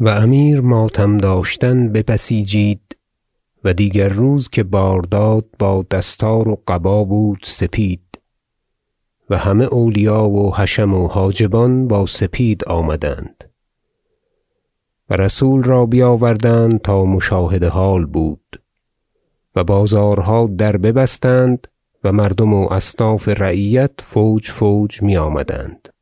و امیر ماتم داشتن ببسیجید و دیگر روز که بار داد با دستار و قبا بود سپید و همه اولیا و حشم و حاجبان با سپید آمدند و رسول را بیاوردند تا مشاهد حال بود و بازارها در ببستند و مردم و اصناف رعیت فوج فوج میآمدند.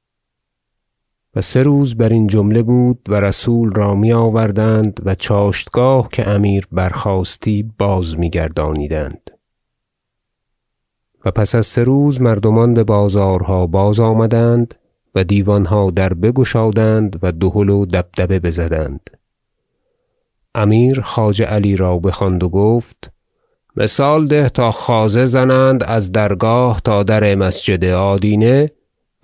و سه روز برین جمله بود و رسول را میآوردند و چاشتگاه که امیر برخاستی بازمیگردانیدند و پس از سه روز مردمان ببازارها بازآمدند و دیوانها در بگشادند و دهل و دبدبه بزدند. امیر خواجه علی را بخواند و گفت مثال ده تا خوازه زنند از درگاه تا در مسجد آدینه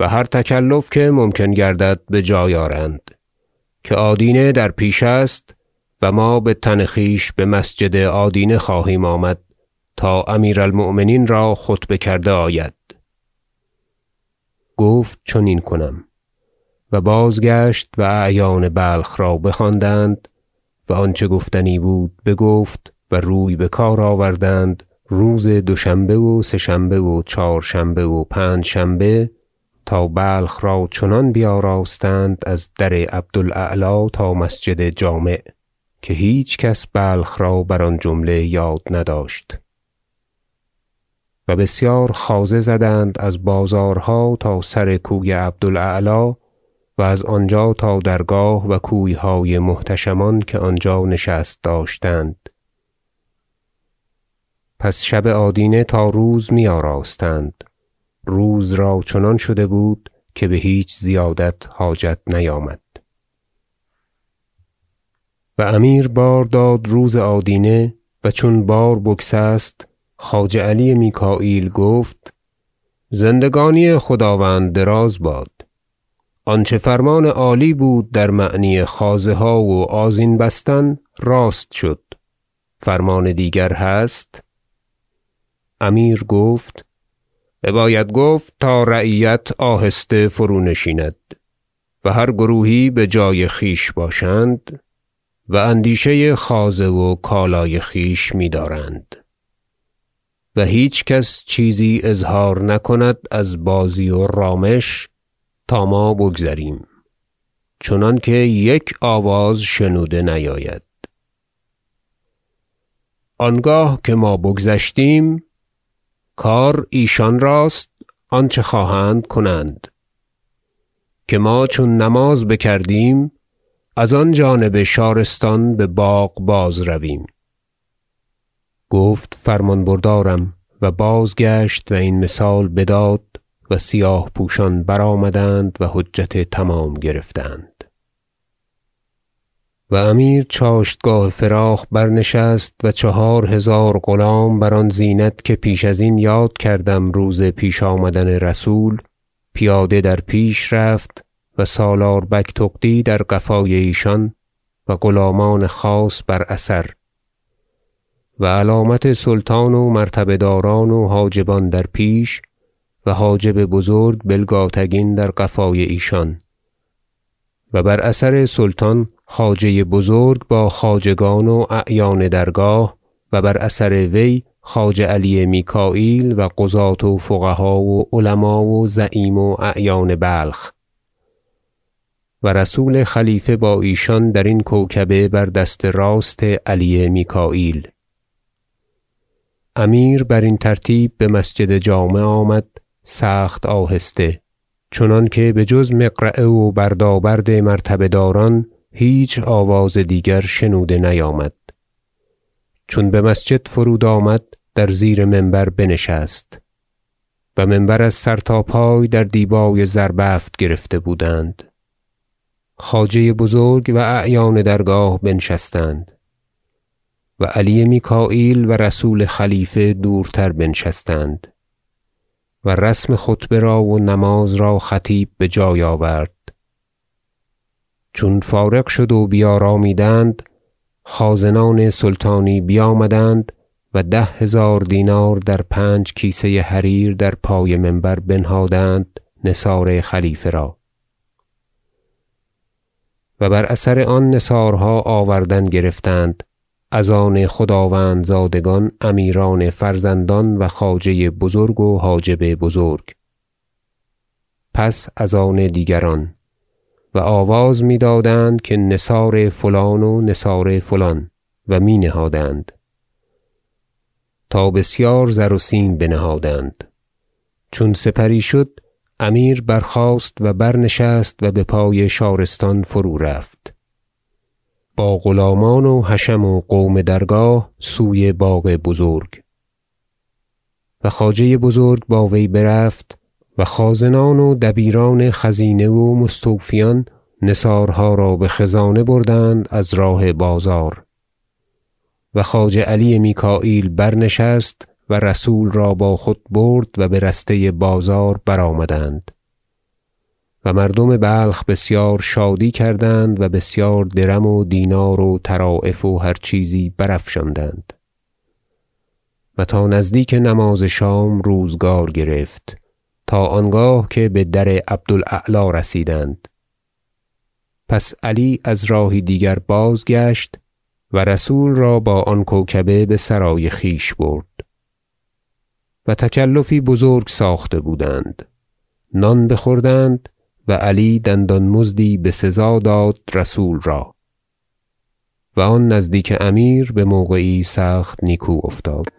و هر تکلف که ممکن گردد بجای آرند که آدینه در پیش است و ما بتن خویش بمسجد آدینه خواهیم آمد تا امیر المؤمنین را خطبه کرده آید. گفت چنین کنم و بازگشت و اعیان بلخ را بخواندند و آنچه گفتنی بود بگفت و روی بکار آوردند روز دوشنبه و سه شنبه و چهارشنبه و پنجشنبه تا بلخ را چنان بیاراستند از در عبد الاعلی تا مسجد جامع که هیچ کس بلخ را بر آن جمله یاد نداشت. و بسیار خوازه زدند از بازارها تا سر کوی عبد الاعلی و از آنجا تا درگاه و کویهای محتشمان که آنجا نشست داشتند. پس شب آدینه تا روز میآراستند. روز را چنان شده بود که بهیچ زیادت حاجت نیامد. و امیر بار داد روز آدینه و چون بار بگسست خواجه علی میکاییل گفت زندگانی خداوند دراز باد. آنچه فرمان عالی بود در معنی خوازه ها و آذین بستن راست شد. فرمان دیگر هست؟ امیر گفت بباید گفت تا رعیت آهسته فرونشیند و هر گروهی بجای خویش باشند و اندیشه خوازه و کالای خویش میدارند. و هیچ کس چیزی اظهار نکند از بازی و رامش تا ما بگذریم چنانکه یک آواز شنوده نیاید. آنگاه که ما بگذشتیم کار ایشان راست آنچه خواهند کنند. که ما چون نماز بکردیم از آن جانب شارستان بباغ بازرویم گفت فرمان بردارم و بازگشت و این مثال بداد و سیاه پوشان برآمدند و حجت تمام گرفتند. و امیر چاشتگاه فراخ برنشست و چهار هزار غلام بر آن زینت که پیش ازین یاد کردم روز پیش آمدن رسول پیاده در پیش رفت و سالار بگتغدی در قفای ایشان و غلامان خاص بر اثر. و علامت سلطان و مرتبه داران و حاجبان در پیش و حاجب بزرگ بلگاتگین در قفای ایشان. و بر اثر سلطان خواجه بزرگ با خواجگان و اعیان درگاه و بر اثر وی خواجه علی میکاییل و قضاة و فقها و علما و زعیم و اعیان بلخ. و رسول خلیفه با ایشان درین کوکبه بر دست راست علی میکاییل. امیر برین ترتیب بمسجد جامع آمد سخت آهسته چنانکه بجز مقرعه و بردابرد مرتبه داران هیچ آواز دیگر شنوده نیامد. چون بمسجد فرود آمد در زیر منبر بنشست و منبر از سر تا پای در دیبای زربفت گرفته بودند. خواجه بزرگ و اعیان درگاه بنشستند و علی میکاییل و رسول خلیفه دورتر بنشستند و رسم خطبه را و نماز را خطیب بجای آورد. چون فارغ شد و بیارامیدند خازنان سلطانی بیامدند و ده هزار دینار در پنج کیسه حریر در پای منبر بنهادند نثار خلیفه را. و بر اثر آن نثارها آوردن گرفتند از آن خداوندزادگان امیران فرزندان و خواجه بزرگ و حاجب بزرگ. پس از آن دیگران و آواز می‌دادند که نثار فلان و نثار فلان و می نهادند تا بسیار زر و سیم بنهادند. چون سپری شد امیر برخاست و برنشست و بپای شارستان فرو رفت. با غلامان و حشم و قوم درگاه سوی باغ بزرگ. و خواجه بزرگ با وی برفت و خازنان و دبیران خزینه و مستوفیان نثارها را بخزانه بردند از راه بازار. و خواجه علی میکاییل برنشست و رسول را با خود برد و برسته بازار برآمدند. و مردم بلخ بسیار شادی کردند و بسیار درم و دینار و طرایف و هر چیزی برافشاندند. و تا نزدیک نماز شام روزگار گرفت. تا آنگاه که بدر عبد الاعلی رسیدند. پس علی از راهی دیگر بازگشت و رسول را با آن کوکبه بسرای خویش برد. و تکلفی بزرگ ساخته بودند. نان بخوردند و علی دندان مزدی بسزا داد رسول را. و آن نزدیک امیر بموقعی سخت نیکو افتاد.